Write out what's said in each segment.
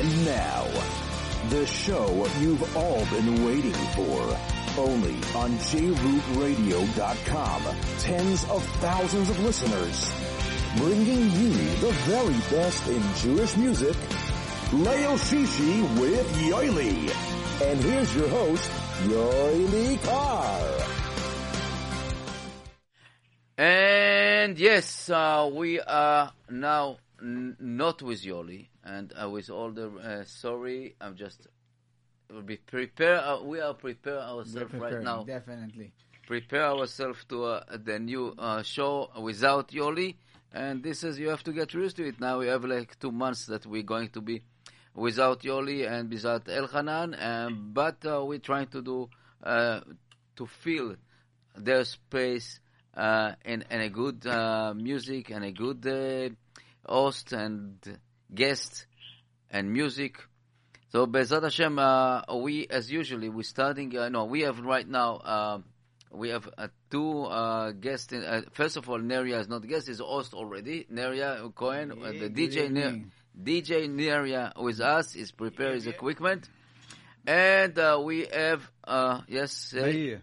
And now, the show you've all been waiting for. Only on JRootRadio.com. Tens of thousands of listeners. Bringing you the very best in Jewish music. Leo Shishi with Yoely. And here's your host, Yoely Kar. And yes, uh, we are now n- not with Yoli and uh, with all the uh, sorry. I'm just will be prepare. Uh, we are prepare ourselves right now. Definitely. Prepare ourselves to uh, the new uh, show without Yoli. And this is you have to get used to it. Now we have like two months that we're going to be without Yoli and without Elchanan. Um, but uh, we're trying to do uh, to fill their space uh, in, in a good uh, music and a good uh, host and guest and music. So B'ezrat Hashem, uh, we as usually we starting. Uh, no, we have right now. Uh, we have uh, two uh, guests. In, uh, first of all, Neria is not guest; is host already. Neria Cohen, uh, the DJ. Ne- DJ Neria with us is prepare his equipment, and uh, we have uh, yes, uh, Meir.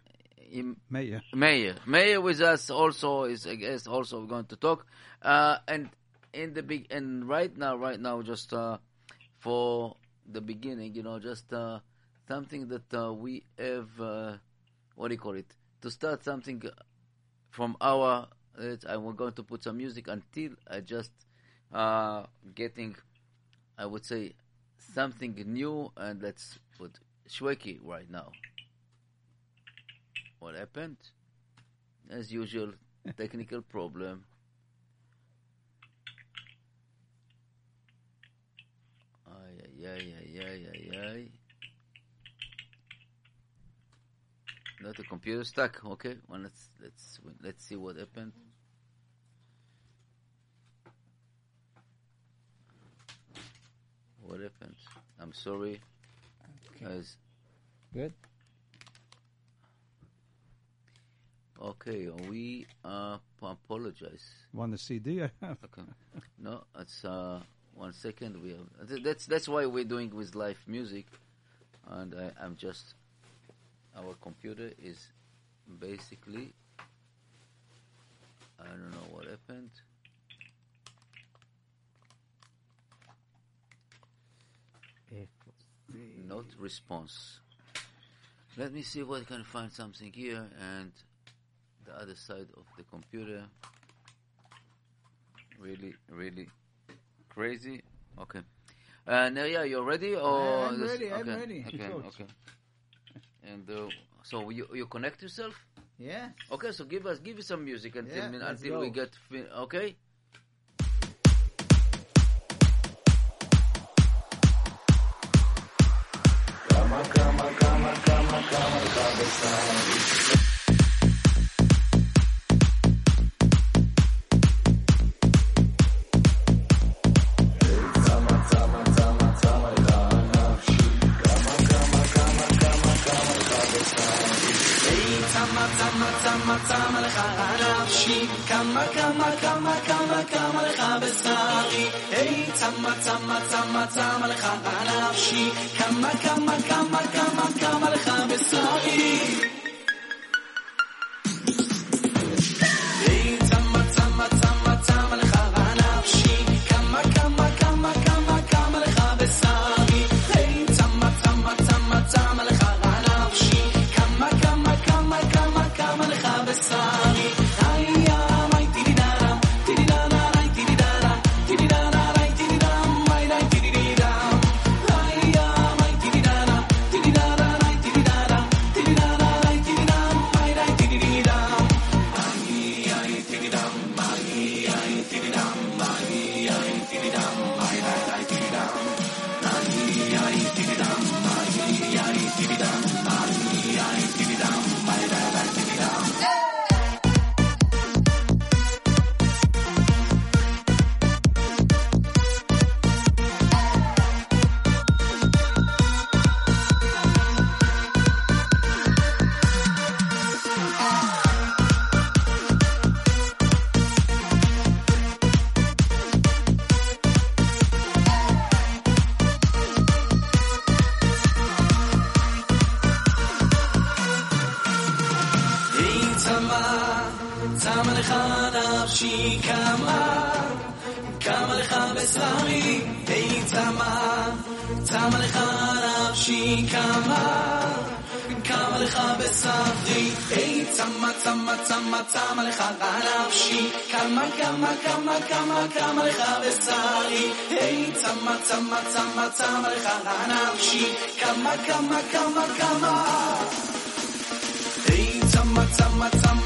Im- Meir. Mayor. Mayor with us also is I guess also going to talk. Uh, and in the big and right now, right now, just uh, for the beginning, you know, just uh, something that uh, we have. Uh, what do you call it? To start something from our. I we're going to put some music until I just uh, getting. I would say something new, and let's put Shweki right now. What happened? As usual, technical problem. Ay, ay, ay, ay, ay, ay, ay. No, the computer stuck. Okay, well, let's let's let's see what happened. What happened? I'm sorry, guys. Good. Okay, we uh, apologize. Want the CD? I have. Okay. No, it's uh, one second. We have that's that's why we're doing with live music, and I, I'm just our computer is basically I don't know what happened. Not response. Let me see if I can find something here and the other side of the computer. Really, really crazy. Okay. Uh, Neria, you ready? Or I'm this- ready, I'm okay, ready. Okay, okay. And uh, so you you connect yourself? Yeah. Okay, so give us give you some music until Yeah, let's until we get fin- okay. Hey, כמה, כמה, כמה, כמה, כמה לך בשרי, היי צמא, צמא, צמא, צמא לך נפשי, כמה, כמה, כמה, כמה, היי צמא, צמא, צמא, צמא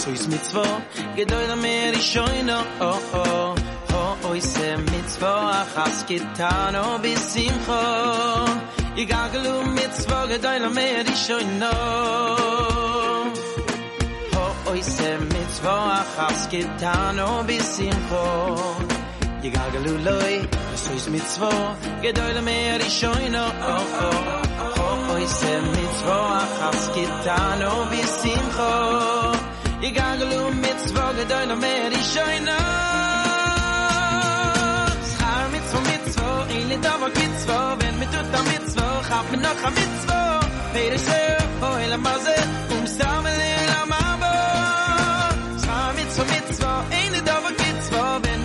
Lasois mitzvah. Gedoy la mer shoyno oh oh Hoy se mitzvah. Has getano bisimcho Yigagalu mitzvah. Gedoy la mer shoyno Hoy se mitzvah. Has getano bisimcho Yigagalu loy sois mitzvah. Gedoy le mer shoyno oh oh oh oi se mitzvah. Has kitano bisimcho Yigagalu mitzvah gedoy le mer shoyno Schar mitzvah mitzvah in le dava mitzvah wenn mit tut da mitzvah hab mir noch a mitzvah Peter se oh el maze um stamel la mabo Schar in le mitzvah wenn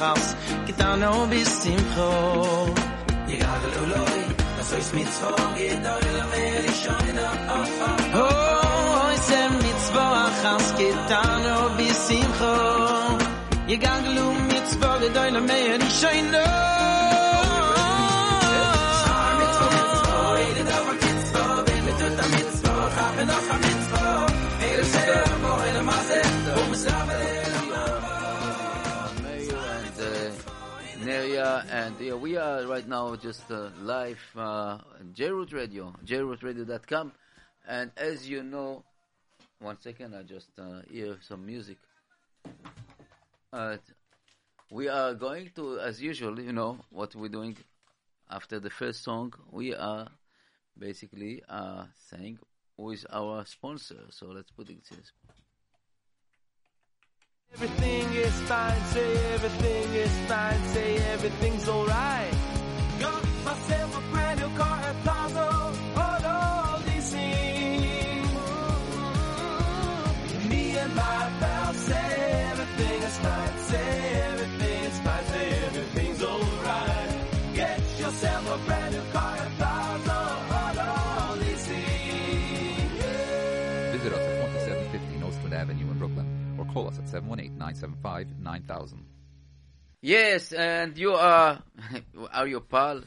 has getano bisimcho Yigagalu loy sois mitzvah gedoy la mer shoyna oh oh oh oh oh oh has getano bisimcho Yigagalu mitzvah gedoy Mayo and uh, Neria, and yeah, we are right now just uh, live uh, on J-Root Radio, jrootradio.com. And as you know, one second, I just uh, hear some music. Uh, we are going to, as usual, you know, what we're doing after the first song, we are basically uh, saying who is our sponsor. So let's put it this. Everything is fine, say everything is fine, say everything's alright. Got myself call us at 718-975-9000. Yes, and you are are your pal.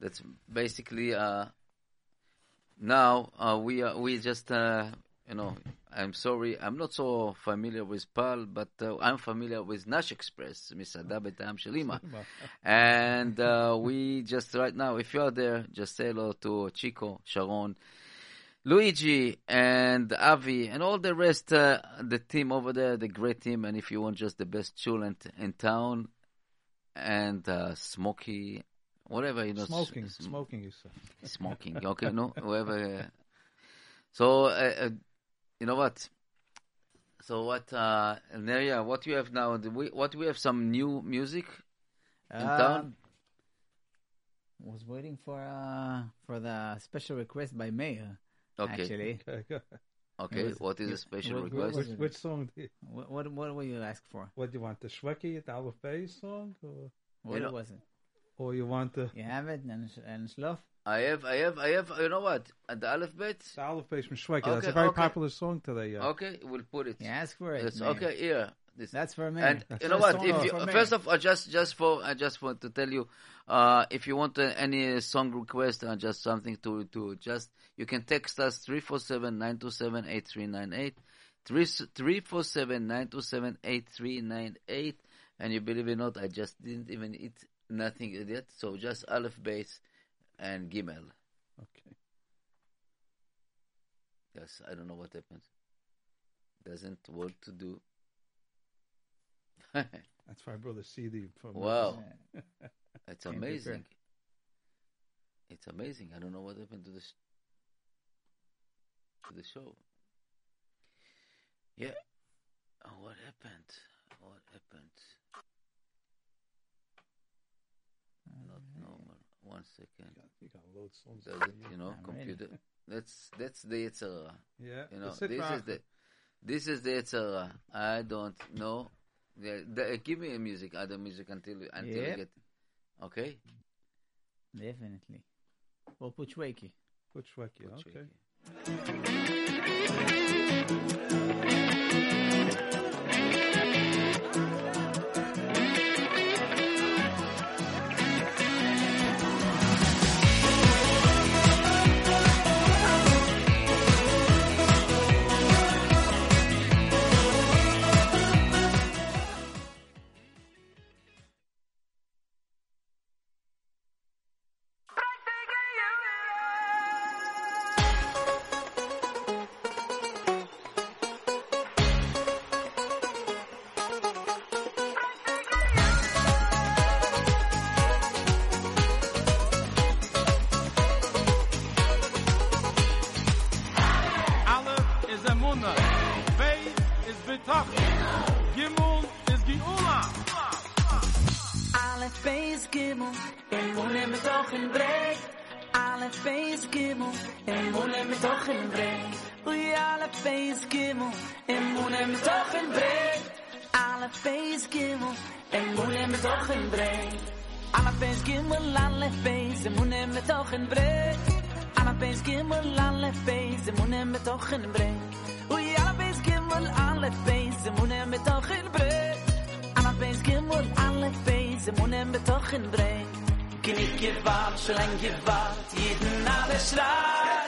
That's basically uh, now uh, we uh, we just uh, you know I'm sorry I'm not so familiar with Pal, but uh, I'm familiar with Nash Express, מסעדה בטעם של אימא. and uh, we just right now, if you are there, just say hello to Chico, Sharon, Luigi, and Avi, and all the rest, uh, the team over there, the great team. And if you want just the best chulent in town, and uh, Smoky, whatever you know, Smoking, s- smoking you said. smoking. Okay, no, whoever. uh, So, uh, uh, you know what? So what, uh, Neria, what you have now? Do we, what we have some new music in town? Um, Was waiting for uh for the special request by Mayor. Okay, Actually, Okay, okay. was- what is a it- special what- what request? Which, which song? Do you, what what, what will you ask for? what do you want? The Shweki, the Aleph Bay song, or, What know- was it? or you want the You have it and and slow. I have, I have, I have. You know what? The Aleph Bet. the Aleph Bay from Shweki? That's a very okay. popular song today. Yeah. Okay, we'll put it. You ask for it. Yes, Mayor. okay, here. This. That's for Mayor. And That's you know what? If you, first of all, just just for I just want to tell you, uh, if you want uh, any song request or just something to to just you can text us 347-927-8398, 347-927-8398, and you believe it or not, I just didn't even eat nothing yet. So just Aleph base and Gimel. Okay. Yes, I don't know what happened. Doesn't want to do. That's my brother CD. From wow. It's amazing. It's amazing. I don't know what happened to the sh- to the show. Yeah. Oh, what happened? What happened? Not normal. One second. You got load songs. Does it? You know, computer. That's that's the Yitzhara. Yeah. You know, this is the this is the Yitzhara. I don't know. Yeah, the, uh, give me a music, other music until until Yep. we get. Okay. Definitely. We'll put Shweki. Put Shweki. Put Okay. at face gimmel en mune mit doch in brei am at face gimme lan le face en mune mit doch in brei am at face gimme lan le face en mune mit doch in brei ui am at face gimme lan le face en mune mit doch in brei am at face gimme lan le face en mune mit doch in brei kin ik gebar shlang gebar jeden alle schlag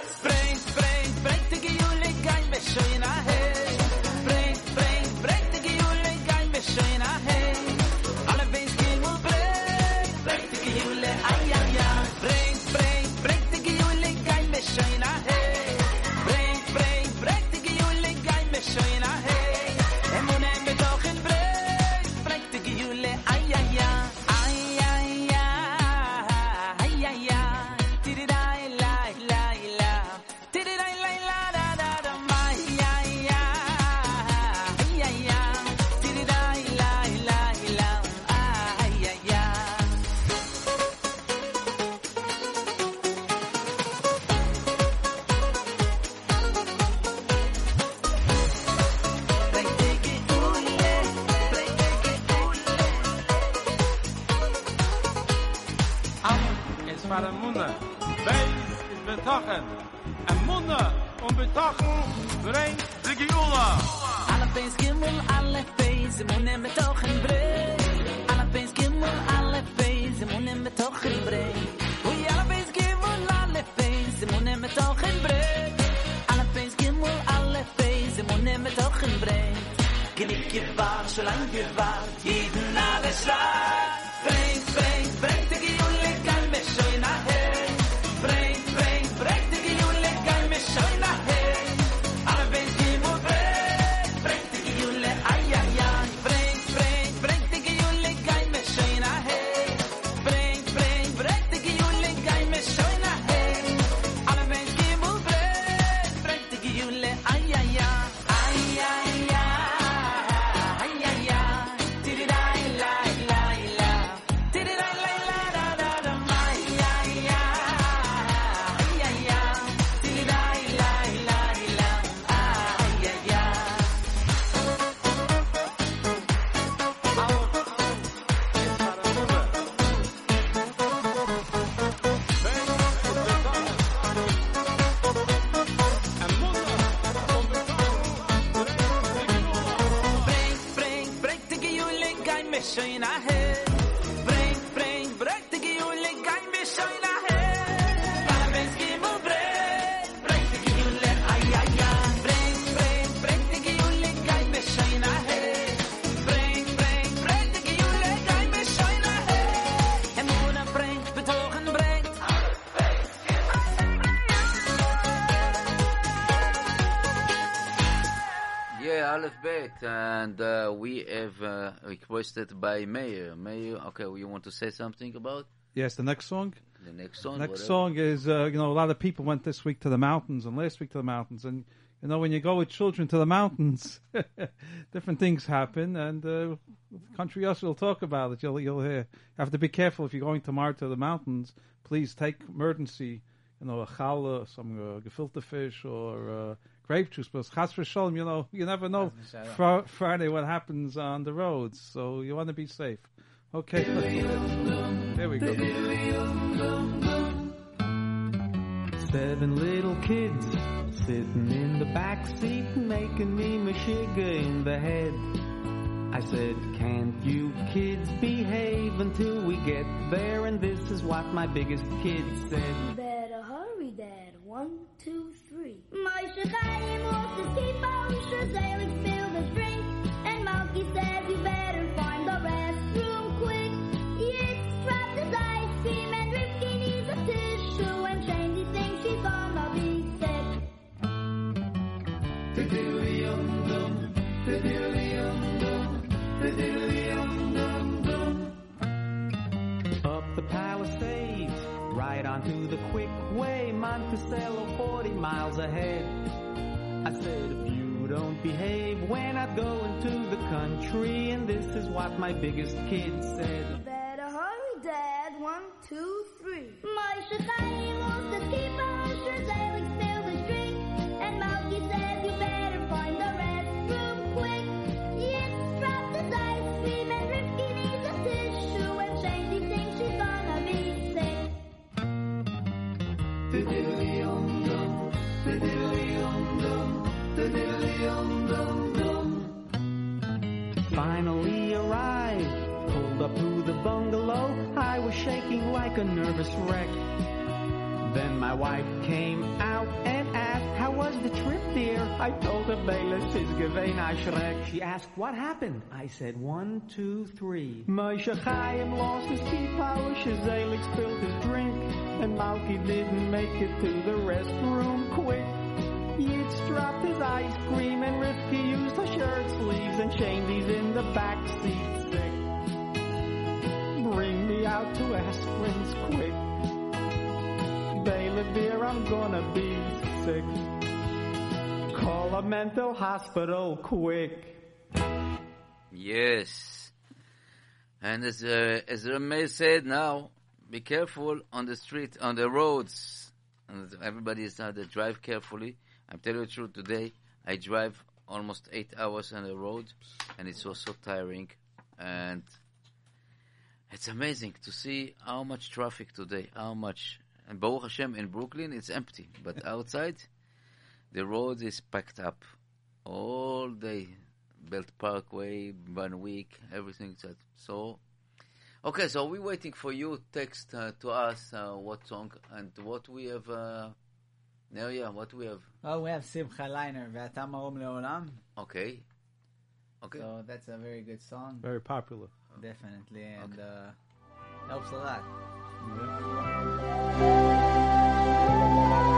Gejule, kein Messer in Bet, and uh, we have uh, requested by Mayor. Mayor, okay, you want to say something about Yes, the next song. the next song? Next whatever? song is, uh, you know, a lot of people went this week to the mountains and last week to the mountains. And, you know, when you go with children to the mountains, different things happen. And uh, Country Us will talk about it. You'll, you'll hear. You have to be careful if you're going tomorrow to the mountains. Please take emergency, you know, a challah, some uh, gefilte fish or uh, grape juice. But chas v'sholem, you know, you never know Chas v'shalom. fr- Friday what happens on the roads. So you want to be safe. Okay. there we go. Seven little kids sitting in the back seat making me mashiga in the head. I said, can't you kids behave until we get there? And this is what my biggest kid said. Better hurry, Dad. One, two, three. My Chaim wants to keep on Shazalik spilled his drink. And Malky says you better find the restroom quick. Yitzhak dropped his ice cream and Rifki needs a tissue. And Shandy thinks she's gonna be sick. Up the Palisades, right onto the quick way, Monticello 40 miles ahead. I said, if you don't behave when I go into the country, and this is what my biggest kid said. Better hurry, Dad. One, two, three. My Chaim wants to keep on bungalow. I was shaking like a nervous wreck. Then my wife came out and asked, how was the trip, dear? I told her, Bayless is gewein Schreck. She asked, what happened? I said, one, two, three. Moshe Chaim lost his key power, Shazalik spilled his drink, and Malky didn't make it to the restroom quick. Yitz dropped his ice cream and Rifki used her shirt sleeves and Shandy's in the back seat. Out to Asprin's quick. Baylor dear, I'm gonna be sick. Call a mental hospital quick. Yes. And as uh, as Ramey said now, be careful on the street, on the roads. And everybody is now to drive carefully. I'm telling you the truth, today I drive almost eight hours on the road and it's was so tiring. And it's amazing to see how much traffic today, how much. And Baruch Hashem in Brooklyn, it's empty, but outside, the road is packed up all day. Belt Parkway, Van Wyck, everything that. So, okay, so we're waiting for you. Text uh, to us uh, what song and what we have. Uh, now, yeah, what we have. Oh, we have Simcha Leiner, Leolam. Okay. Okay. So that's a very good song. Very popular. Definitely, and uh, helps a lot. Yes.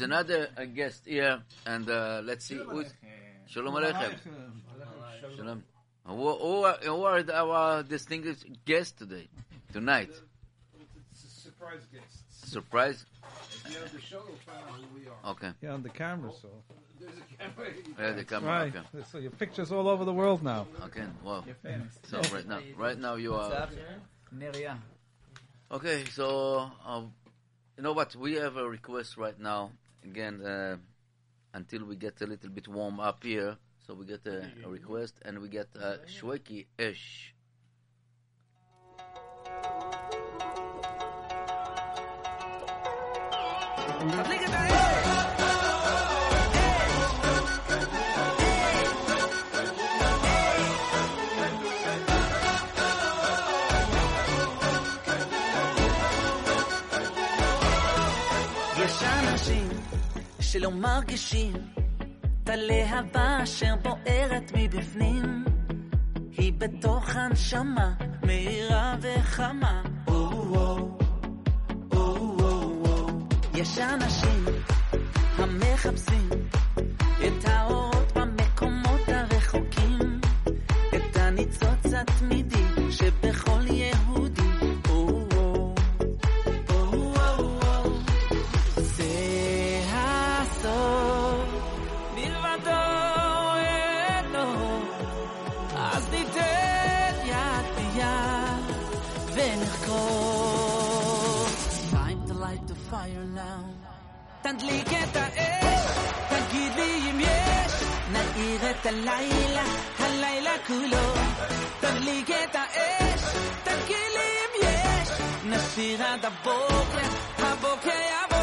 And we are joined now with another uh, guest here, and uh, let's see who's Shalom Aleichem. Shalom. Who, who, are, who are our distinguished guests today, tonight? Surprise guests. Surprise? At the end the show, we'll find out who we are. Okay. Yeah, on the camera, so. Yeah, they come. Right. Okay. So your pictures all over the world now. Okay. Well. You're famous. So right now, right now you What's are. up? Neria. Okay, so um, you know what? We have a request right now. Again, uh, until we get a little bit warm up here, so we get a, a request, and we get uh, Shweki Esh. שלא מרגישים את הלהבה אשר בוערת מבפנים היא בתוך הנשמה מהירה וחמה. יש אנשים המחפשים את האורות تدليك تعيش تنكيد لي ميش نقيغة الليلة هالليلة كله تدليك تعيش تنكيد لي ميش نسيغة دبوك هبوك يا بوك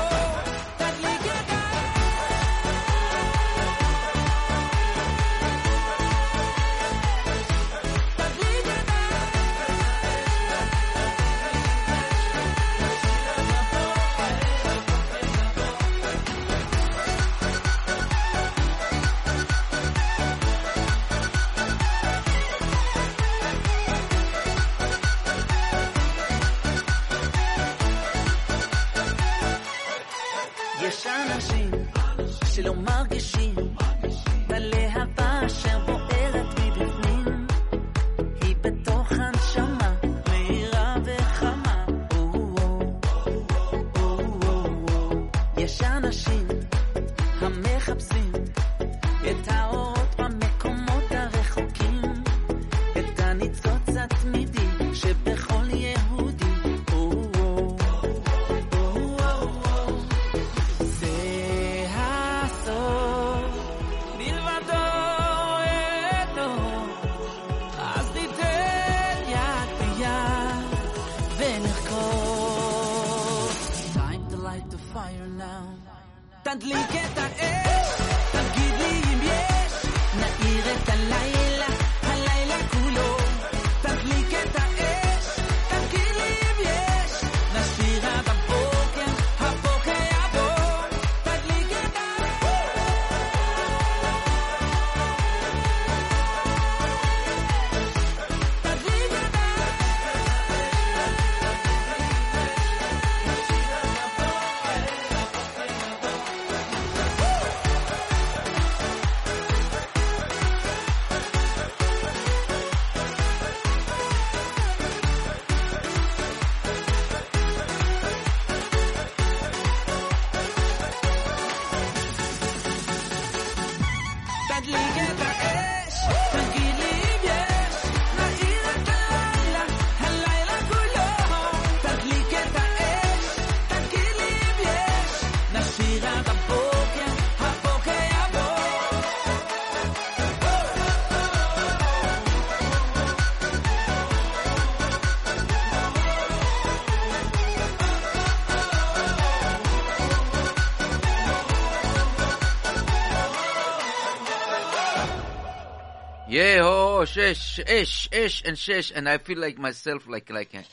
shesh, ish, ish, and shesh, and I feel like myself, like like a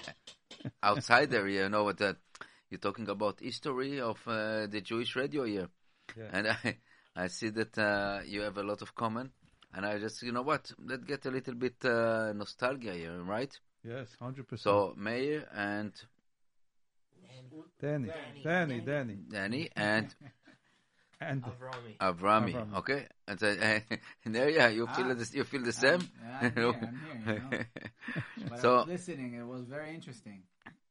outsider. You know what? Uh, you're talking about history of uh, the Jewish radio here, Yeah. and I I see that uh, you have a lot of common, and I just you know what? Let's get a little bit uh, nostalgia here, right? Yes, 100%. So Meir and Danny. Danny, Danny. Danny and And Avrami. Avrami. Avrami. Okay, and so, there, yeah, you feel Ah. the, you feel the same. yeah, I'm here, I'm here, you But I so was listening. It was very interesting.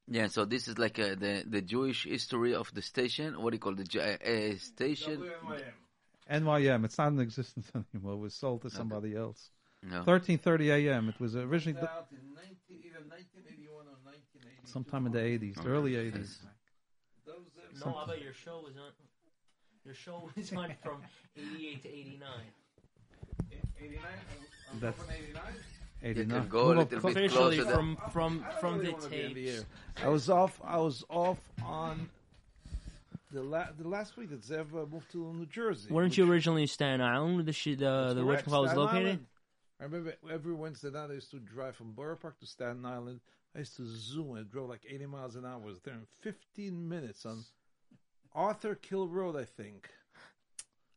yeah, so this is like uh, the the Jewish history of the station. What do you call the Ju- uh, uh, station? NYM, it's not in existence anymore. It was sold to somebody else. No. 1330 AM. It was originally th- Out in 19, either 1981 or 1982. sometime in the 80s, the early 80s. Those, uh, No, how about your show was on? Your show was on from 88 to 89. 89? That's- from 89? 89. can go a little cl- bit Officially closer. from from from I the really wanna be in the tapes. air. I was off. I was off on the la- the last week that Zev uh, moved to New Jersey. Weren't you originally in Staten Island where the sh- the That's the correct, Witch was Staten located? Island. I remember every Wednesday night I used to drive from Borough Park to Staten Island. I used to zoom. and drove like 80 miles an hour. I was there in 15 minutes on Arthur Kill Road, I think.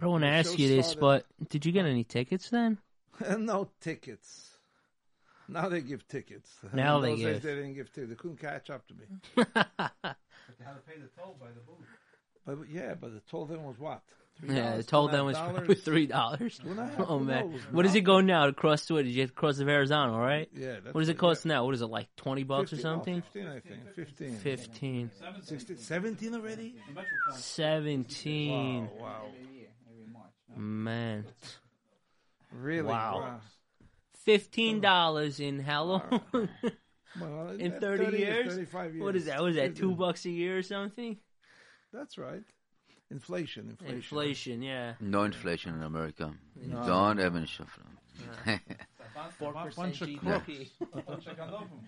I want to ask you this, started- but did you get any tickets then? no tickets. Now they give tickets. Now they give. They didn't give tickets. They couldn't catch up to me. But they had to pay the toll by the booth. But but yeah, but the toll then was what? Yeah, the $3, toll then was probably three dollars. Two and a half, Oh man, what does it go now to cross? Did you have to cross the Verrazano, right? Yeah. That's What does it cost now? What is it like twenty bucks or 15, oh, something? 15, I think. 15. Fifteen. 16, 17 already? Seventeen. Wow, wow. Man, Really? Wow. fifteen dollars in how long? Well, in uh, thirty 30 years? 35 What is that? Was that two Fifteen. bucks a year or something? That's right. Inflation, inflation. Inflation, yeah. No inflation in America. No. Don't have any inflation. Four Bunch of crooks. Bunch of ganovim.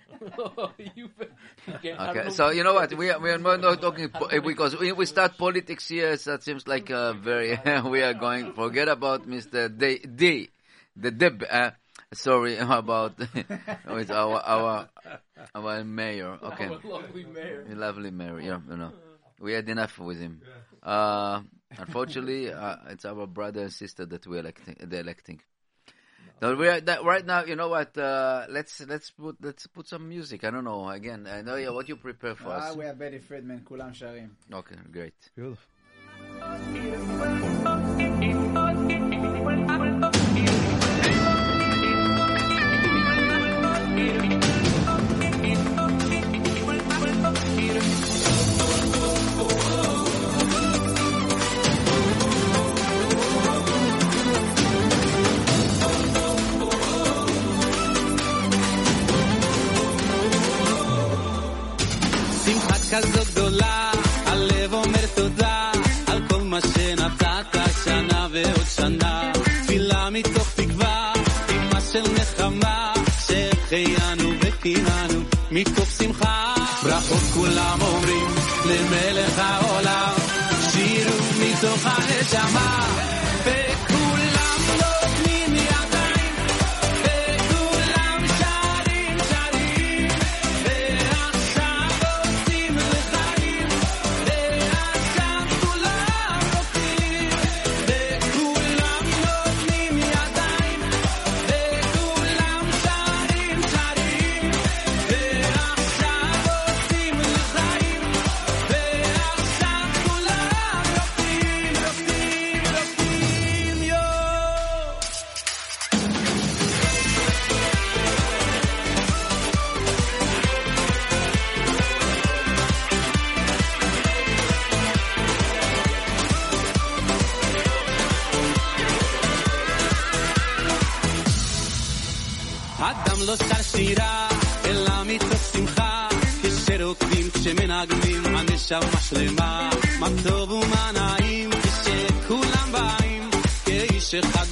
Okay, so you know what? We are, we are not, not talking po- eh, because we, we start politics here. So that seems like uh, very. we are going forget about Mr. D. D the Deb. Uh, sorry about with our our our mayor. Okay, lovely mayor. Lovely mayor. Yeah, you know, we had enough with him. Yeah. Uh, unfortunately, uh, it's our brother and sister that we're electing. They're electing. No, we are that right now. You know what? Uh, let's let's put let's put some music. I don't know. Again, I know yeah, what you prepare for ah, us. We have Betty Friedman, Kulam Sharim. Okay, great. Beautiful. כזאת גדולה, הלב אומר תודה על כל מה שנתת שנה ועוד שנה. תפילה מתוך תקווה, אמא של נחמה, שהחיינו וקיננו מתוך שמחה. ברכות כולם אומרים למלך העולם, שירו מתוך הנשמה. הנשמה שלמה. מה טוב ומה נעים, כשכולם באים, כאיש אחד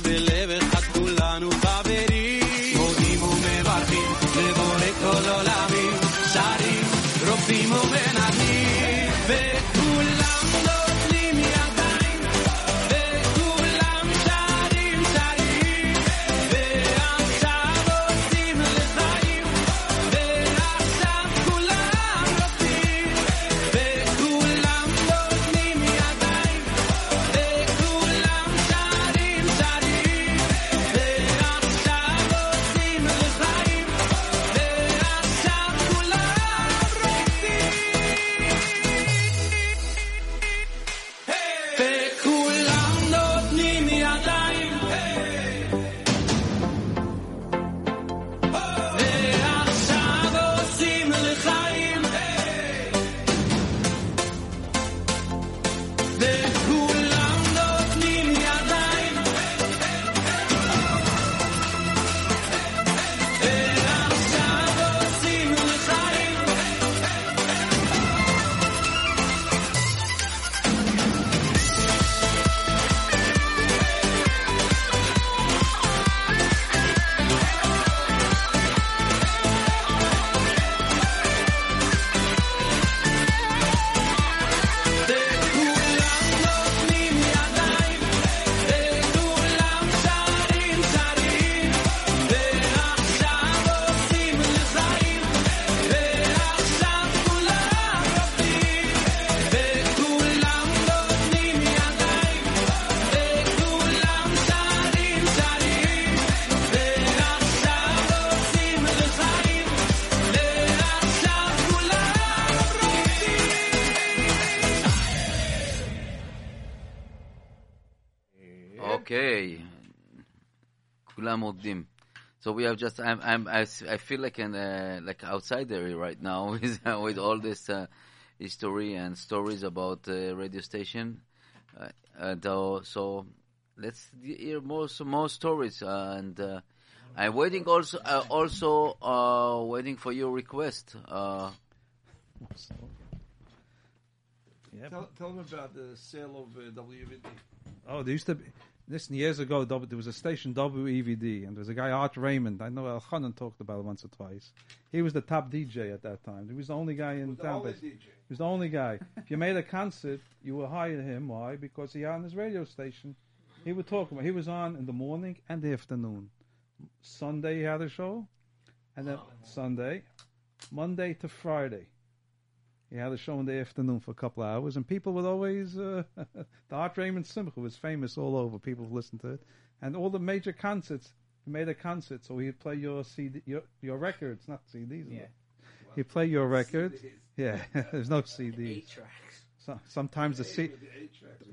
So we have just I'm I'm I, feel like an uh, like outsider right now with, with all this uh, history and stories about uh, radio station. though, uh, so let's hear more more stories and uh, I'm waiting also uh, also waiting for your request. Tell, tell them about the sale of uh, WEVD. Oh, there used to be Listen, years ago, there was a station WEVD, and there was a guy Art Raymond. I know Al Khanan talked about it once or twice. He was the top DJ at that time. He was the only guy in town. He was the only guy. if you made a concert, you would hire him. Why? Because he had on his radio station. He would talk about. He was on in the morning and the afternoon. Sunday he had a show, and then Sunday, Monday to Friday. He had a show in the afternoon for a couple of hours, and people would always. Uh, the Art Raymond Simcha was famous all over. People would listen to it, and all the major concerts. He made a concert, so he'd play your CD, your your records, not CDs. Yeah. He'd play your records. Yeah, there's no CDs. Eight tracks. So, sometimes the C,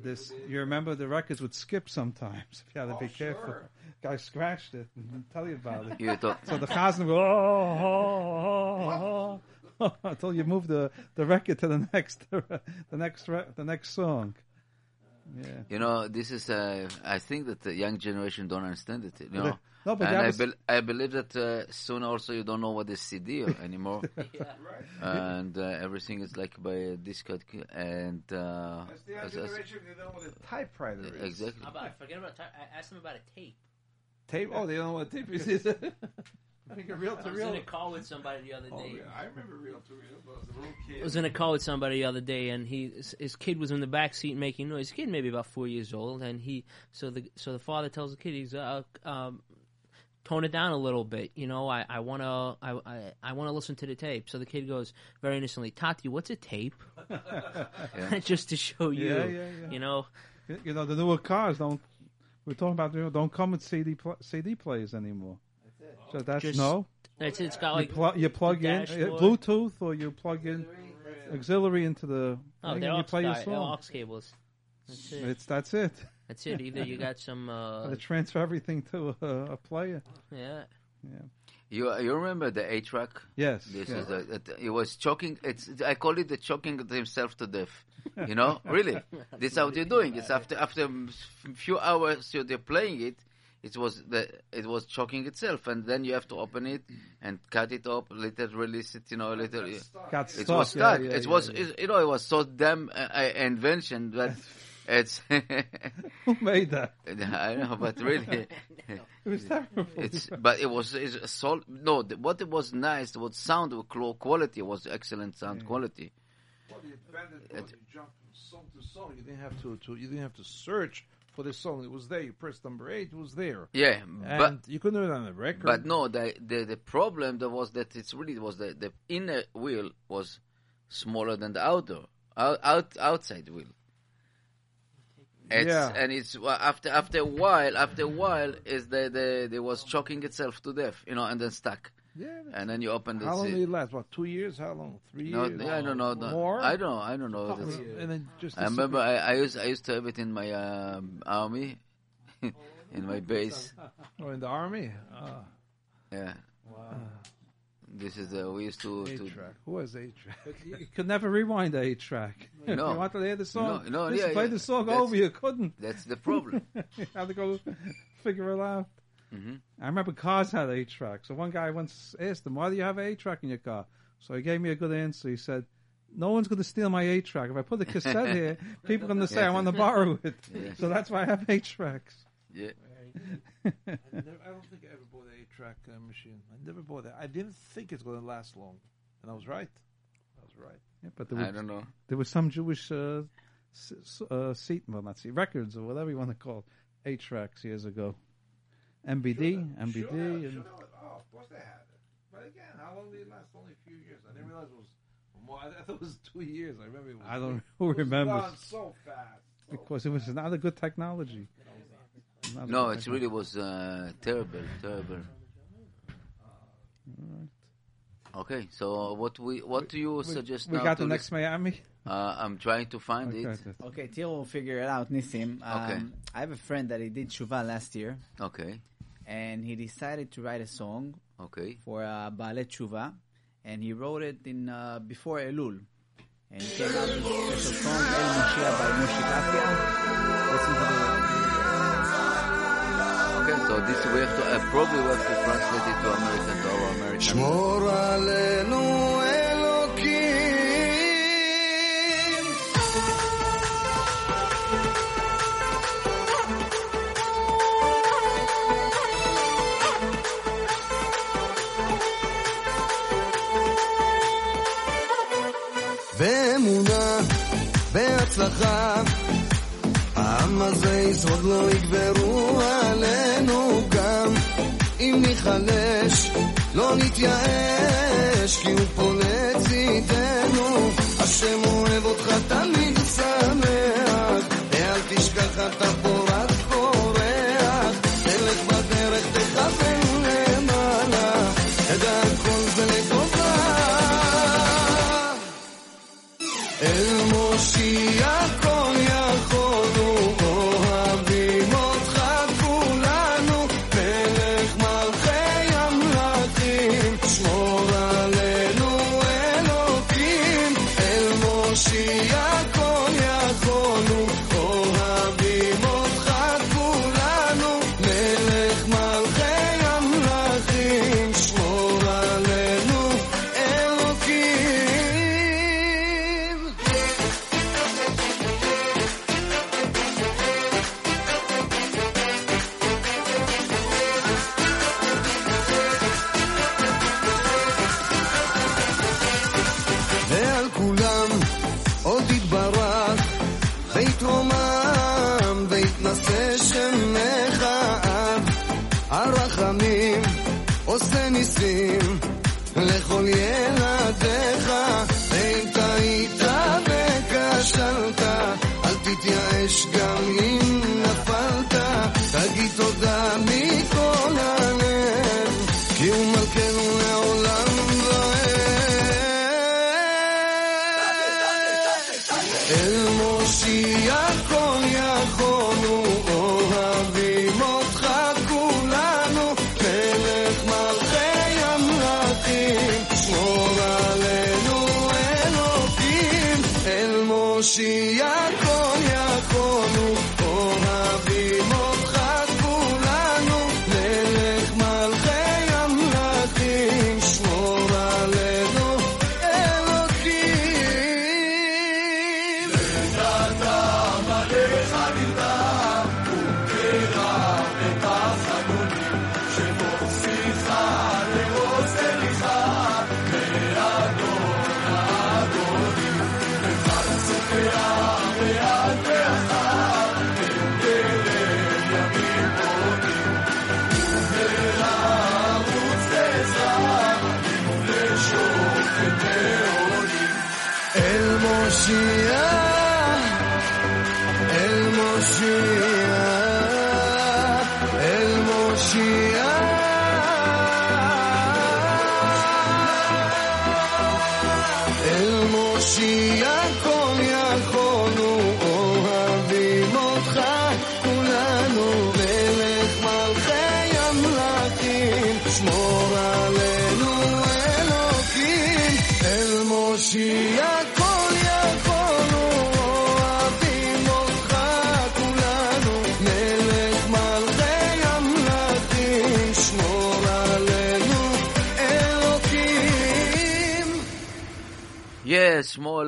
this you remember the records would skip sometimes. if You had to be careful. Guy scratched it and tell you about it. You thought- so the chazan would oh, oh, oh, oh, until you move the, the record to the next the next the next song. Yeah. You know, this is. Uh, I think that the young generation don't understand it. You know, no, but and I, was- bel I believe that uh, soon also you don't know what is CD anymore, and uh, everything is like by a discard and. Uh, That's the young as- as- generation. They know what a typewriter is. Exactly. How about forget about? Ty- I asked him about a tape. Tape? Oh, they don't know what a tape is. I think a reel I was in a call with somebody the other day. Oh, day. yeah, I remember reel to reel. But I was a little kid. I was in a call with somebody the other day, and he his, his kid was in the back seat making noise. His kid maybe about four years old, and he so the so the father tells the kid he's uh um tone it down a little bit. You know, I I want to I I, I want to listen to the tape. So the kid goes very innocently, Tati, what's a tape? Just to show you, Yeah, yeah, yeah. you know. You- know the newer cars don't. We're talking about don't come with CD pl- CD players anymore. So that's Just- no. That's it. It's got like you, pl- you plug in uh, dashboard. Bluetooth or you plug in auxiliary into the Oh, thing they're and you aux, play your guy- they're song. aux cables. That's it. It's that's it. That's it. Either you got some. Uh, Gotta transfer everything to a, a player. yeah. Yeah. You you remember the eight track? Yes, This yeah. is a, it, it was choking. It's I call it the choking himself to death. You know, really. This is how they're doing. It's after after a few hours you're they're playing it. It was the it was choking itself, and then you have to open it and cut it up, later release it. You know, later Got it stuck, was stuck. yeah, it yeah, was yeah. it- you know it was so damn uh, uh, invention that it's. Who made that? I know, but really, It was terrible. it's but it was it's sol- no. The, what it was nice, what sound quality was excellent sound quality. Well, the advantage was you jumped from song to song. You didn't have to, to you didn't have to search for the song. It was there. You pressed number eight. It was there. Yeah, and but you couldn't do it on a record. but no, the the the problem that was that it's really was the the inner wheel was smaller than the outer out, out outside wheel. It's, Yeah. and it's after after a while after a while is the the it was choking itself to death, you know, and then stuck. Yeah, and then you open the How long se- did it last? About two years? How long? Three No, years? No, I don't know. no. More? I don't know. I don't know. Couple That's- of- and then just I remember I, I used I used to have it in my um, army, in my base. Oh, in the army. Ah. Yeah. Wow. This is uh, we used to. to eight-track. Who has eight-track? You could never rewind a track. if No. you wanted to hear the song, No, no, just yeah, play yeah. the song That's- over. You couldn't. That's the problem. you had to go figure it out. Mhm. I remember cars had eight tracks. So one guy once asked him, "Why do you have an eight track in your car?" So he gave me a good answer. He said, "No one's going to steal my eight track. If I put a cassette here, people are going to say I want to borrow it. Yes. So that's why I have eight tracks." Yeah. I, never, I don't think I ever bought an eight-track uh, machine. I never bought it. I didn't think it's going to last long, and I was right. I was right. Yeah, but there I don't know. There was some Jewish uh, s- s- uh, seat, well, not seat, records or whatever you want to call it, eight tracks years ago. MBD, MBD, Sure, and sure. Oh, of course they had it. But again, how long did it last? Only a few years. I didn't realize it was more. I thought it was two years. I remember it was. I don't it who was remembers gone so fast. because it was not a good technology. Not No, it really was uh, terrible, terrible. Okay, so what we what do you We- suggest We now got to the next listen- Miami. Uh, I'm trying to find it. Okay, Tio will figure it out, Nissim. Um, Okay. I have a friend that he did Shuva last year, Okay. and he decided to write a song Okay. for uh, Baalet Shuva, and he wrote it in uh, before Elul. And he came out with a special song, El Mashiach by Moshe Kafia. Listen to the Okay, so this we have to uh, probably we have to translate it to American to our American. בהצלחה העם הזה ישרוד לא יגברו עלינו גם אם ניחלש, לא נתייאש, כי הוא פה לצידנו. השם אוהב אותך see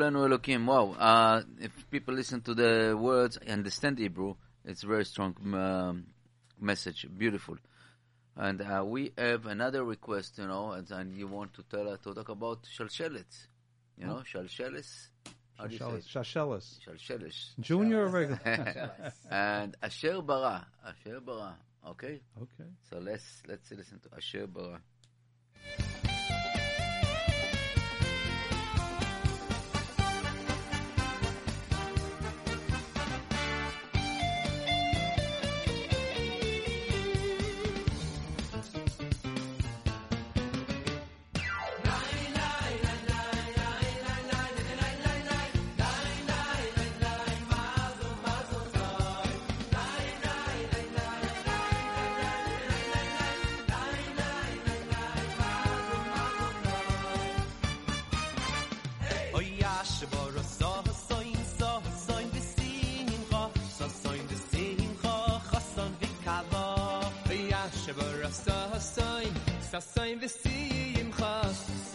Yes, Elokim. Wow. Uh, if people listen to the words, understand Hebrew, it's a very strong um, message. Beautiful. And uh, we have another request, you know, and, and you want to tell us to talk about Shalshelet. You know, Shalshelis. How do you say it? Shashelis. Shalshelis. Junior or regular? and Asher Bara. Asher Bara. Okay? Okay. So let's let's listen to Asher Bara. Ever hasta hastaim, hasta investim chas.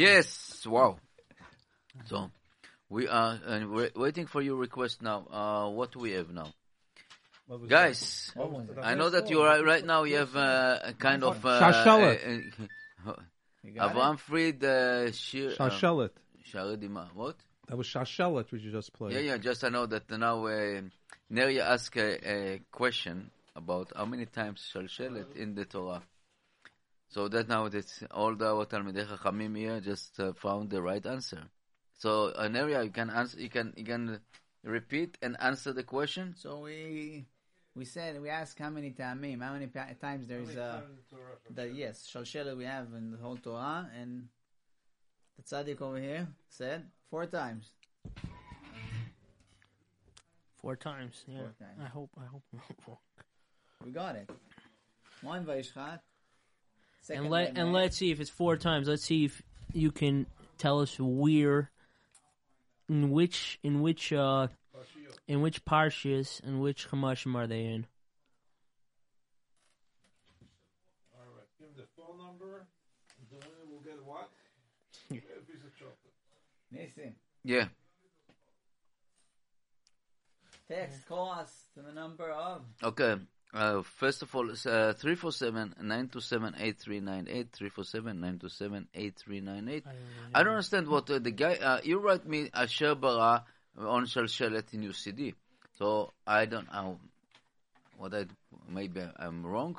Yes, wow. So we are uh, we're waiting for your request now. Uh, what do we have now? Guys, that? What was it? I know that you are right now. You have uh, a kind of uh, Shashalet. uh, got Avraham Fried uh, Shir. uh, Sharedima. What? That was Shashalet, which you just played. Yeah, yeah. Just I know that now uh, Neria asked a, a question about how many times Shalshelet in the Torah. So that now that all the our Talmidei Chachamim here just uh, found the right answer. So Neria you can answer. You can you can repeat and answer the question. So we we said we asked how many tamim, how many pa- times there's uh, the yes shalshela we have in the whole Torah, and the tzaddik over here said four times. Four times. Yeah. Four times. I hope. I hope. We got it. One Vaishchat. Second and let and let's see if it's four times. Let's see if you can tell us where, in which, in which, uh, in which parshas and which chamashim are they in? All right. Give him the phone number. And then we'll get what? A piece of chocolate. Nissim. Yeah. Text, call us to the number of. Okay. Uh, first of all, uh, 347-927-8398, 347-927-8398. I don't understand what uh, the guy, uh, you write me Asher Bara on Shalshelet in your CD. So I don't know what I, maybe I'm wrong.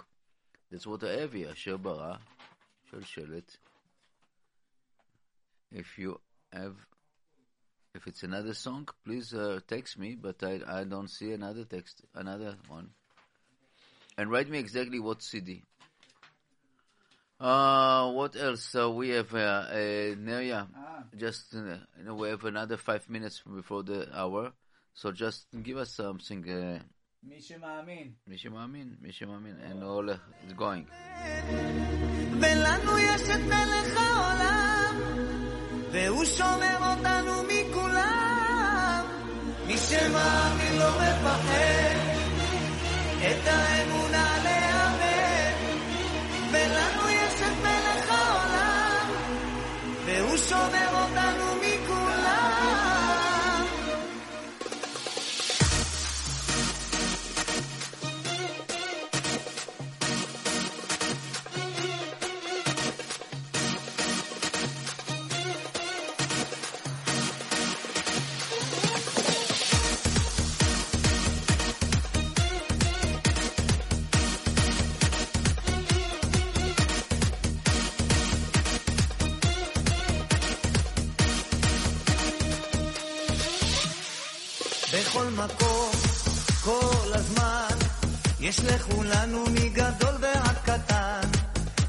That's what I have here, Asher Bara, Shalshelet. If you have, if it's another song, please uh, text me, but I, I don't see another text, another one and write me exactly what CD. Uh, what else? Uh, we have uh, uh, Neria. Just uh, you know, we have another five minutes before the hour, so just give us something. Uh, מי שמאמין. מי שמאמין, מי שמאמין, and all uh, it's going. ולנו יש את מלך העולם, והוא שומר אותנו מכולם. מי שמאמין לא מפחד, את האמונה יש לכולנו מגדול ועד קטן,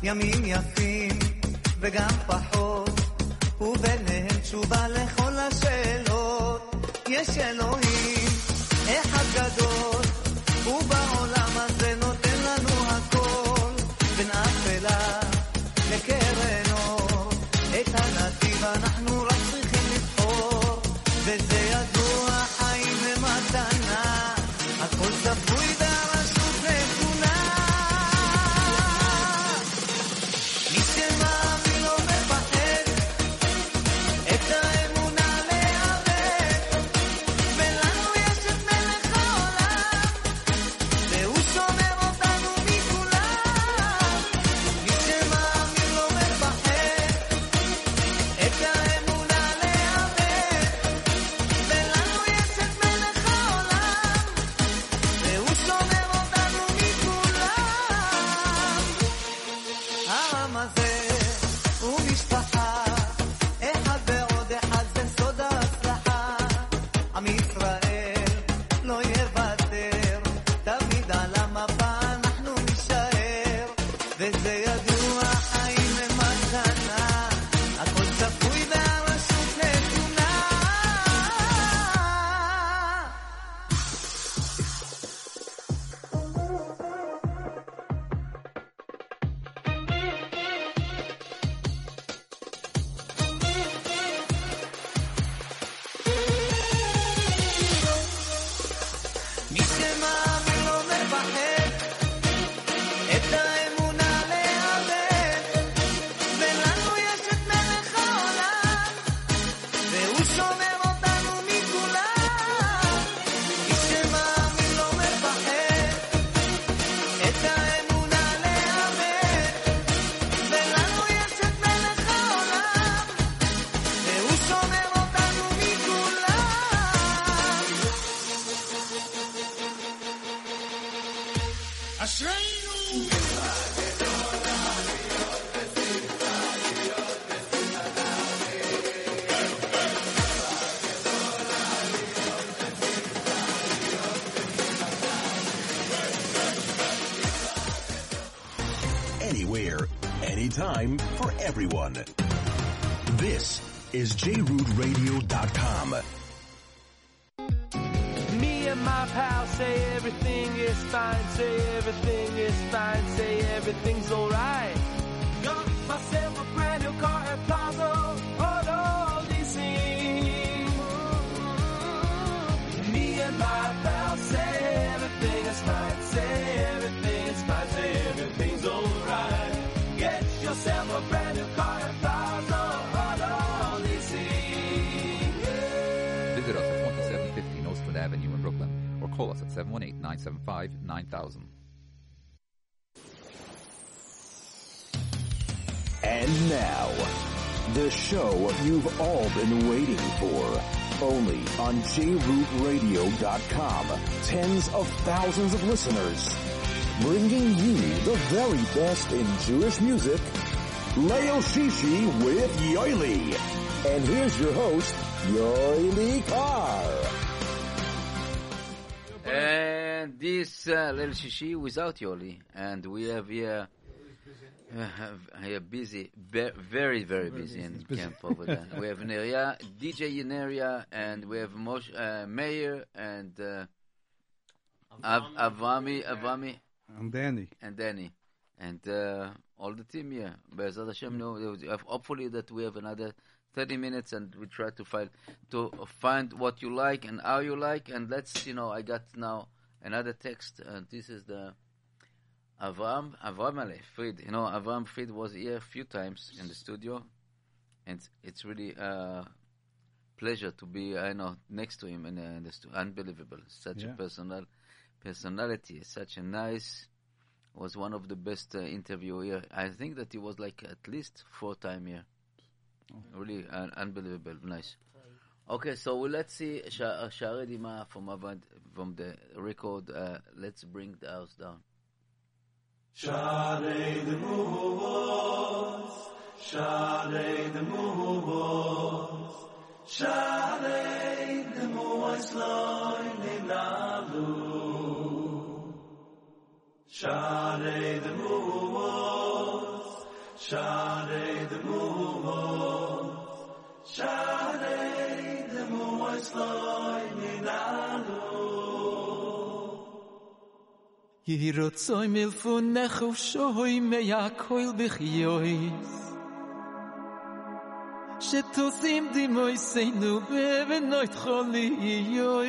ימים יפים וגם פחות, וביניהם תשובה לכל השאלות. יש אלוהים, אחד גדול, ובעולם הזה נותן לנו הכל, בין אפלה לקרן אור, את הנתיב אנחנו רק Visit us at 2750 Nostrand Avenue in Brooklyn or call us at 718-975-9000. And now, the show you've all been waiting for. Only on JRootRadio.com. Tens of thousands of listeners. Bringing you the very best in Jewish music. Leo Shishi with Yoely. And here's your host, Yoely Kar. And this uh, Lel Shishi without Yoely, and we have here. Uh, here busy, ve- very, very busy in busy. camp over there. we have Neria, DJ Neria, and we have Mosh, uh, Mayor and uh, Av- Avami, Avami, And Danny. and Danny, and uh, all the team here. B'ezrat Hashem, no, hopefully that we have another 30 minutes and we try to find to find what you like and how you like. And let's, you know, I got now another text, and this is the Avram Avram Ale Fried. You know, Avram Fried was here a few times in the studio, and it's really a pleasure to be, I know, next to him in, uh, in the stu- Unbelievable, such Yeah. a personal personality, such a nice. Was one of the best uh, interview here. I think that he was like at least four time here. Really uh, unbelievable, nice. Okay, so well, let's see Sha- uh, Dima from Avad, from the record. Uh, let's bring the house down. Shade the movos, shade the movos, shade the Shade the movos, shade the movos, shade the movos loin in alu. Yirotzoy milfunech uvshoy meyakoil b'chyois שתוסים דימויסנו בבנות חוליות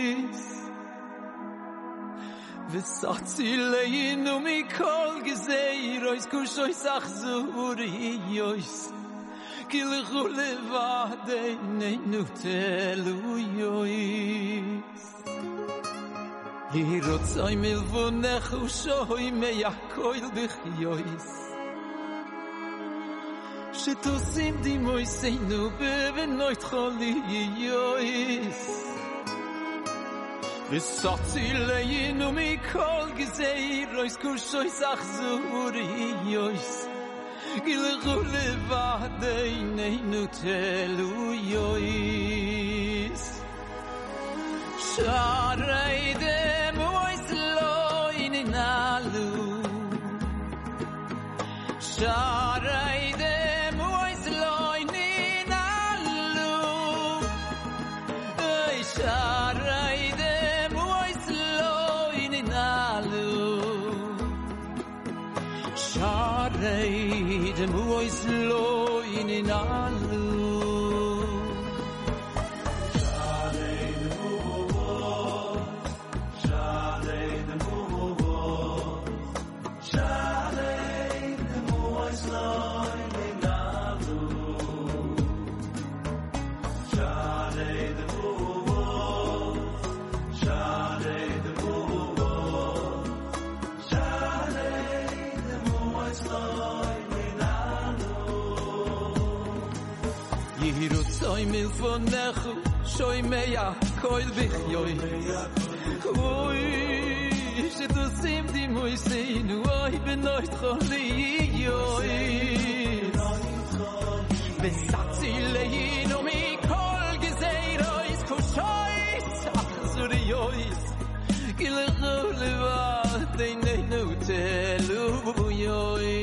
וסצילינו מכל גזירויס קושויס אכזוריות כי לכו לבדנו תלויות ירוצוי מלבונך ושוי מייקויל בחיויס שתוסים דימויסנו בבנות Es sagt sie lein um ich kol gesei rois kusch so ich sag so wur ich jois gil gul va dei nei nu telu jois sarai shoy meya koil bichyoy Oy shtusim di moiseinu oy benoit choli yoy Besatzileyinu mi kol gezeirois kushois achzuriyois Kilechu levad deinenu telu yois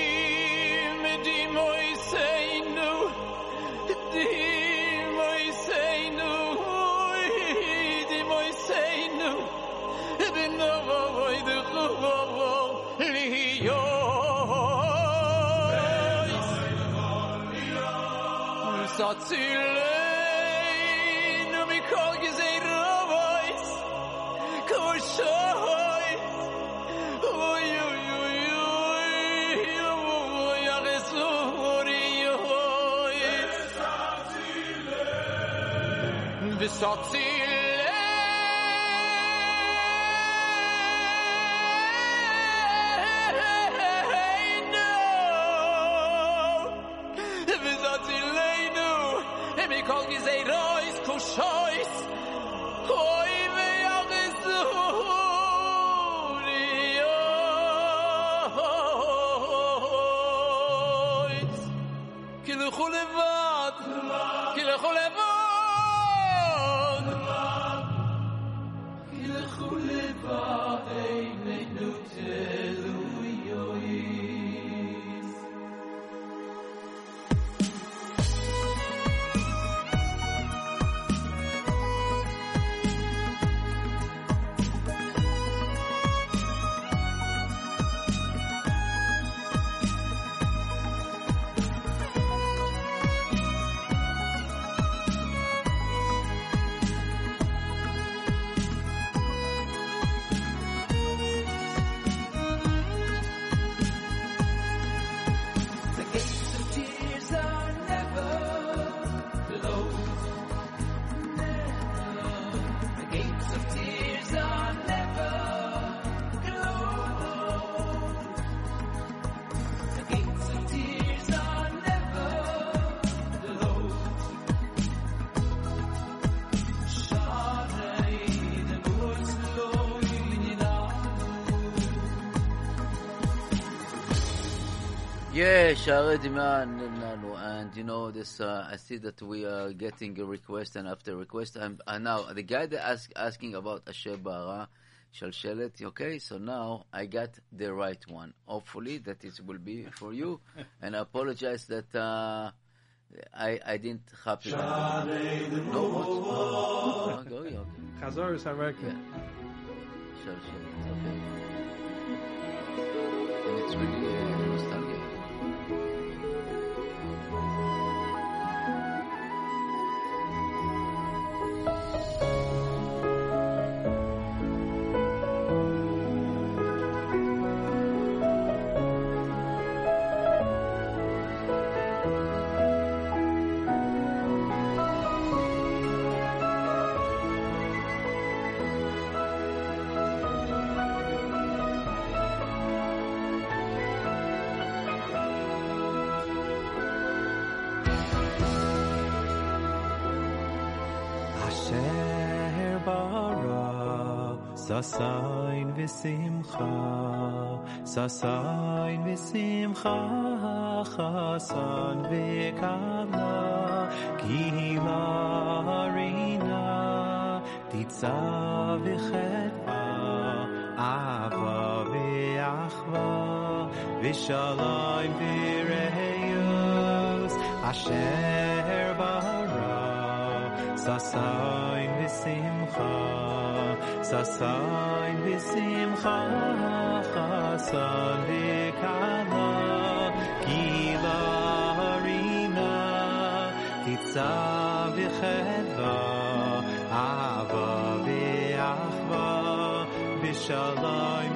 Atüleynu mi Yeah, Share Diman and you know this. Uh, I see that we are getting a request and after request. I'm uh, now the guy that ask asking about Asher Bara Shalshelet. Okay, so now I got the right one. Hopefully that it will be for you. and I apologize that uh, I I didn't happy. No, what? Okay, okay. Chazoris Hareka. Shalshelet. Okay. And it's really sasain v'simcha sasain v'simcha chasan v'kala kila harina titza v'chetva ava v'achva v'shalayim v'reyus Asher Sasain v'simcha, sasain v'simcha, chasan v'kala, gila harina, titza v'chedva, ava v'achva, v'shalayim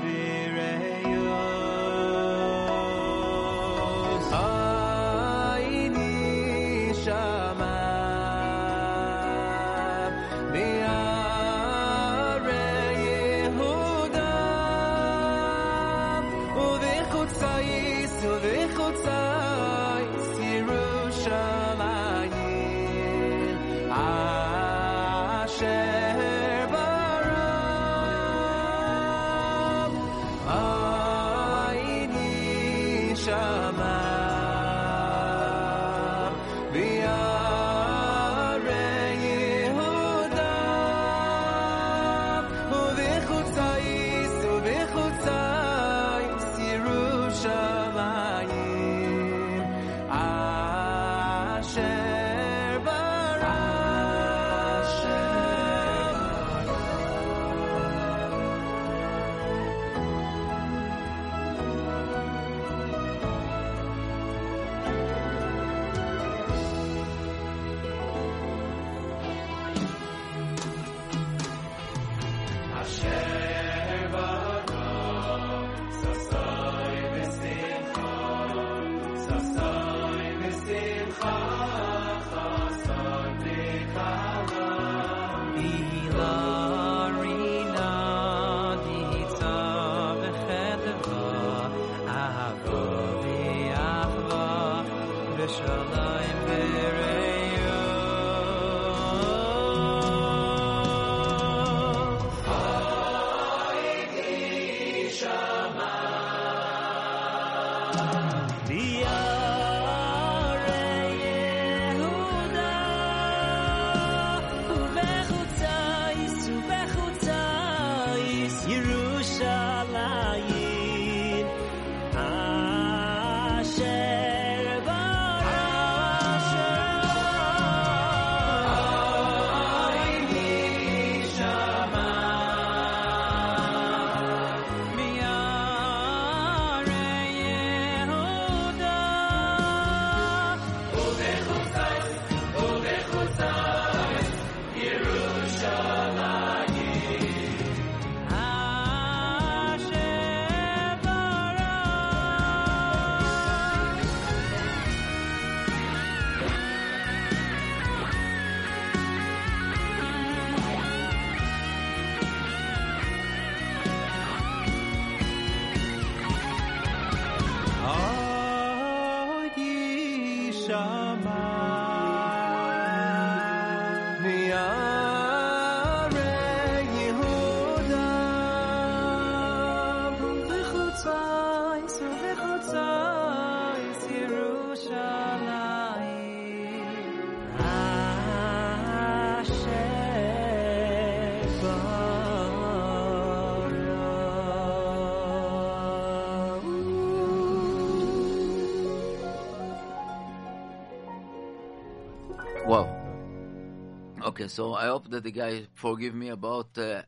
Okay, so I hope that the guy forgive me about uh,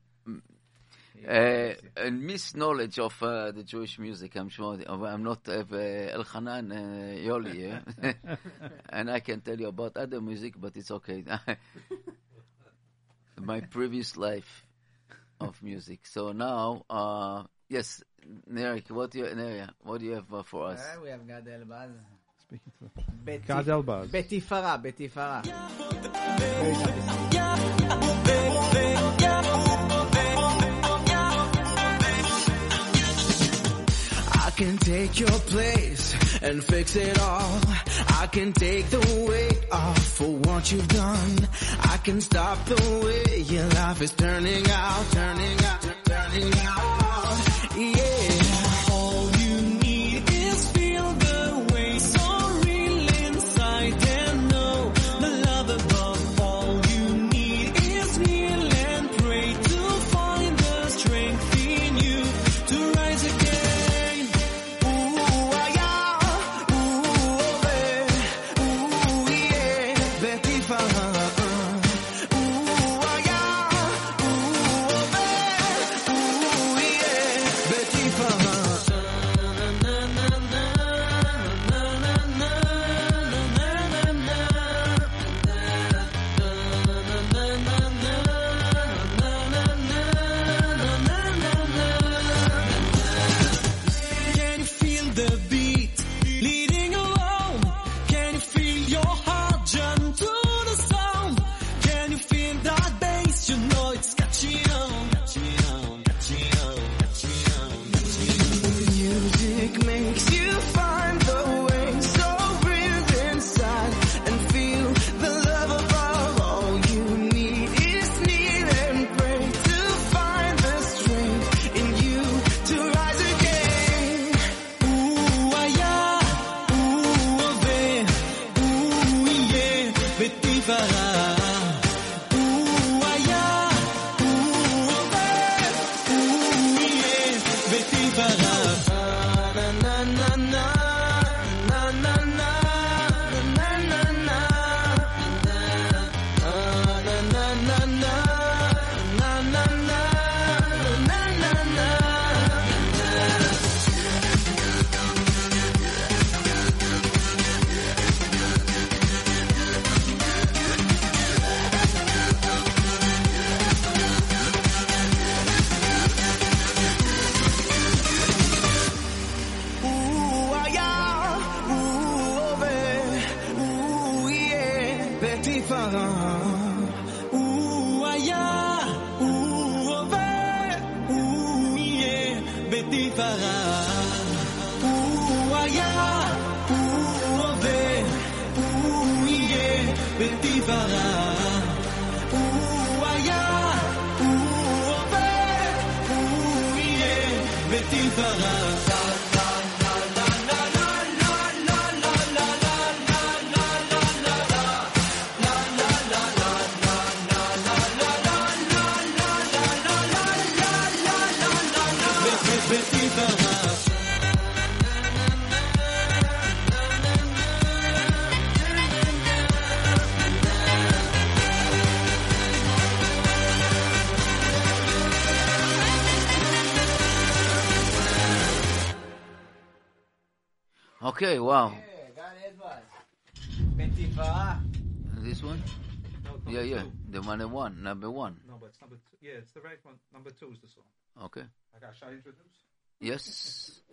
uh, a misknowledge of uh, the Jewish music. I'm sure I'm not of uh, Elchanan uh, Yoely, and I can tell you about other music, but it's okay. My previous life of music. So now, uh, yes, Neria, what do you, what do you have uh, for us? Ah, we have Gad Elbaz. Speaking to Gad Elbaz. Betifara, Betifara. I can take your place and fix it all. I can take the weight off for what you've done. I can stop the way your life is turning out, turning out, turning out. Yeah. Uh-huh. Yeah. The one, one, number one. No, but it's number two. Yeah, it's the right one. Number two is the song. Okay. I got shall I introduce? Yes.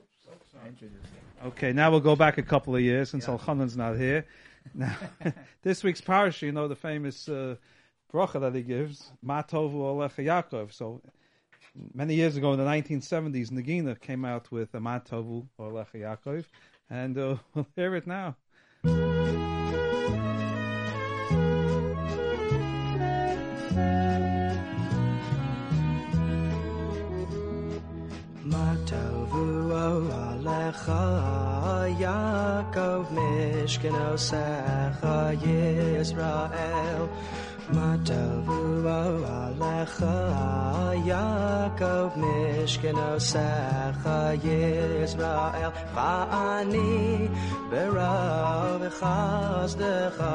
Okay, now we'll go back a couple of years since Elchanan's not here. Now, this week's parasha, you know the famous uh, bracha that he gives, Matovu Alecha Yaakov. So many years ago in the 1970s, Nagina came out with a Matovu Alecha Yaakov, and uh, we'll hear it now. Matavu Alecha Yaakov Mishkeno secha Yisrael. Matavu Alecha Yaakov Mishkeno secha Yisrael. Va'ani Berav Chazdecha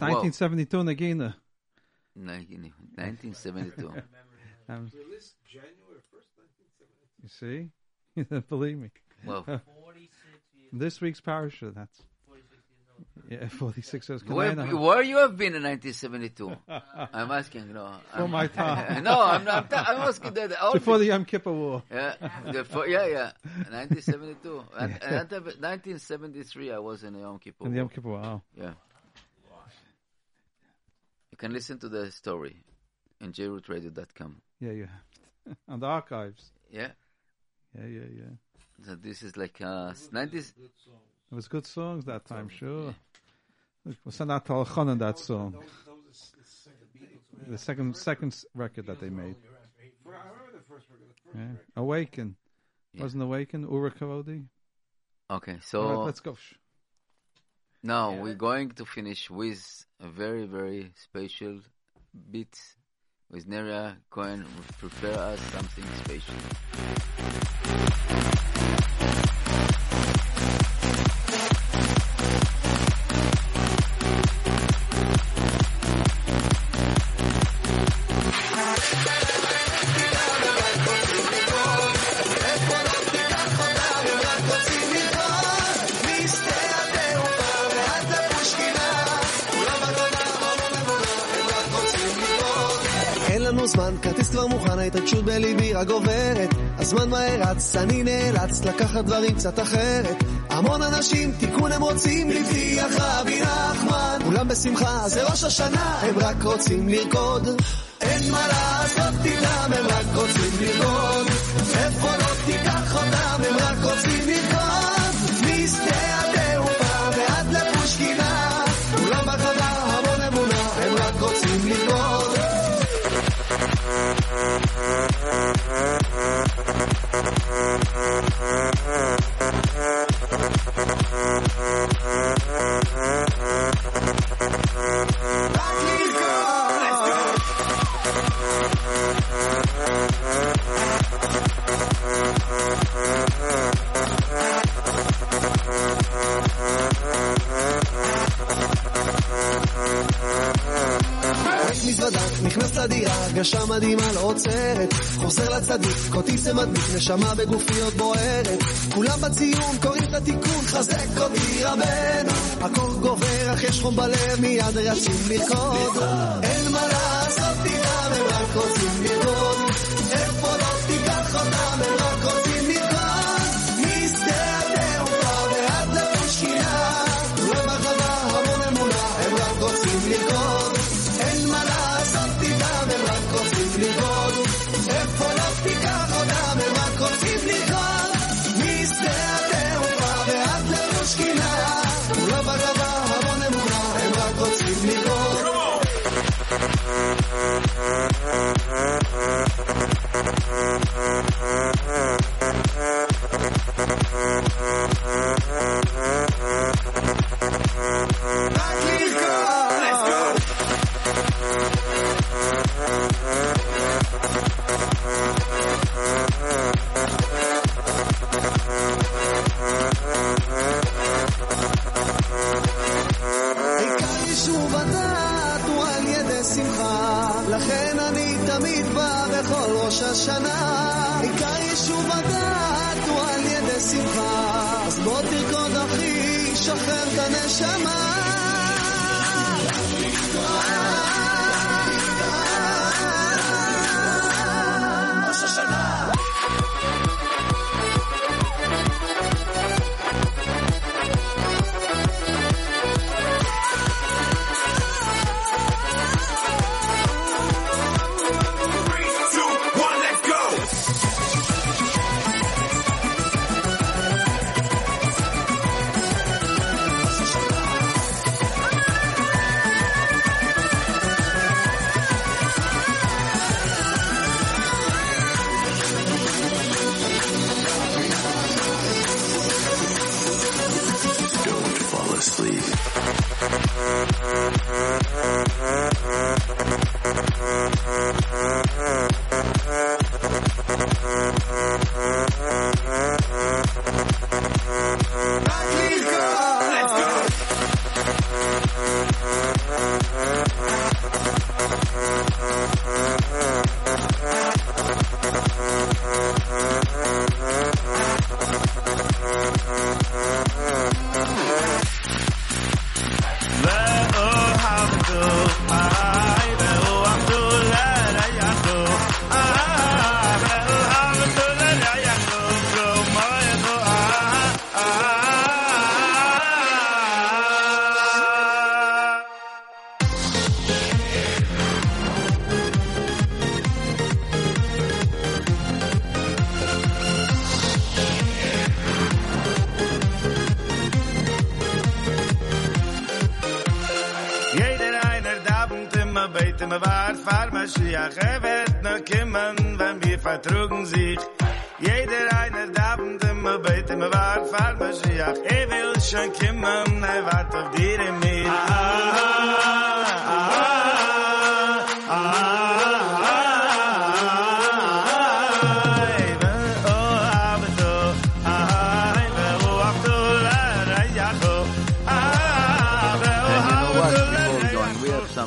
Yeah, it's Whoa. 1972 Nagina. 19, 1972. Um, Released January 1st, 1970. you see? You don't believe me. Well. this week's parasha, that's. Yeah, 46 years. Where, where you have been in 1972? I'm asking, no. For I'm- my time. no, I'm not. I'm, ta- I'm asking that. all Before the Yom Kippur War. Yeah, before, yeah, yeah. 1972. And, and 1973, I was in the Yom Kippur. In the Yom Kippur War. Oh. Yeah. You can listen to the story in jrootradio.com. Yeah, yeah. On the archives. Yeah. Yeah, yeah, yeah. So this is like uh, 90s. It was good songs that time, sure. Look, We sent out to Al that song. The second second s- record that they made. I remember the first record. The first Yeah. record. Awaken. Yeah. Wasn't Awaken? Ura Karodi? Okay, so All right, let's go. Now we're going to finish with a very, very special beat with Neria Cohen. Prepare us something special. אני נאלץ לקחת דברים קצת אחרת. המון אנשים, תיקון הם רוצים, לבטיח רבי נחמן. כולם בשמחה, זה ראש השנה, הם רק רוצים לרקוד. אין מה לעשות איתם, הם רק רוצים לרקוד. עוצרת. חוזר לצדיק, כרטיס זה מדביק, נשמה בגופיות בוערת. כולם בציון, קוראים את התיקון, חזק אותי רבנו. הקור גובר, אך יש חום בלב, מיד רצים לרקוד. אין מה לעשות איתם, הם רק רוצים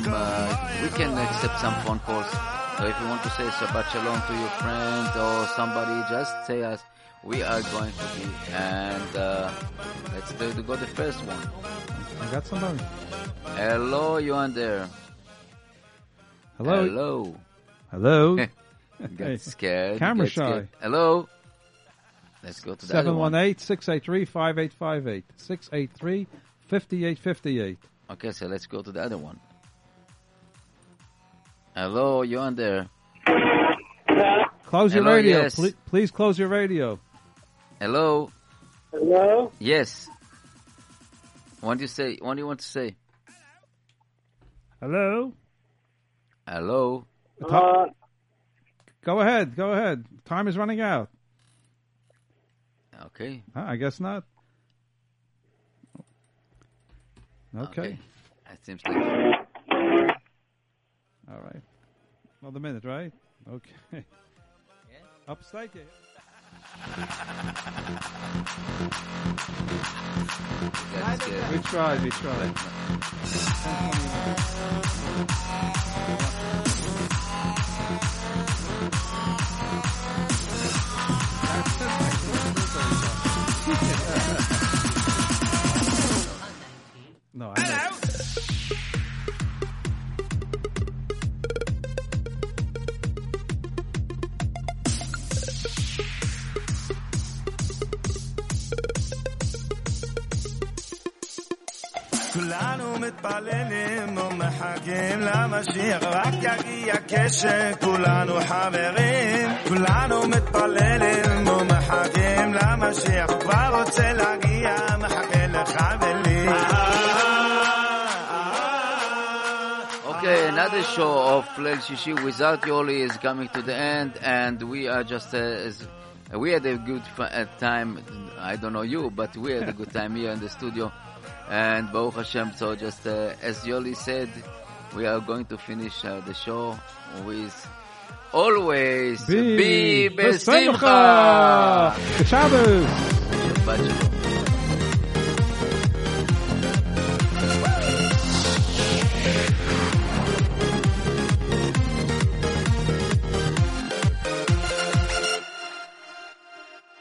some. Uh, we can accept some phone calls. So if you want to say Shabbat Shalom to your friend or somebody, just say us. We are going to be, and uh, let's do, to go the first one. I got somebody. Hello, you on there? Hello. Hello. Hello. Got scared. Camera scared. shy. Hello. Let's go to the 718-683-5858. 683-5858. Okay, so let's go to the other one. Hello, you on there? Close your Hello, radio. yes. Ple- please close your radio. Hello. Hello? Yes. What do you say? What do you want to say? Hello. Hello. Uh, Go ahead. Go ahead. Time is running out. Okay. Huh, I guess not. Okay. Okay. That seems like All right. Another minute, right? Okay. Upstate you. That's good. We tried. We tried. No, I know. כולנו מתפללים ומחכים למשיח, רק יגיע קשר, כולנו חברים. כולנו מתפללים ומחכים למשיח, כבר רוצה להגיע, מחכה לך ולי. Okay, another show of Leil Shishi without Yoely is coming to the end, and we are just uh, as we had a good uh, time. I don't know you, but we had a good time here in the studio and Baruch Hashem. So just uh, as Yoely said, we are going to finish uh, the show with always be, Be besimcha. Shabbos.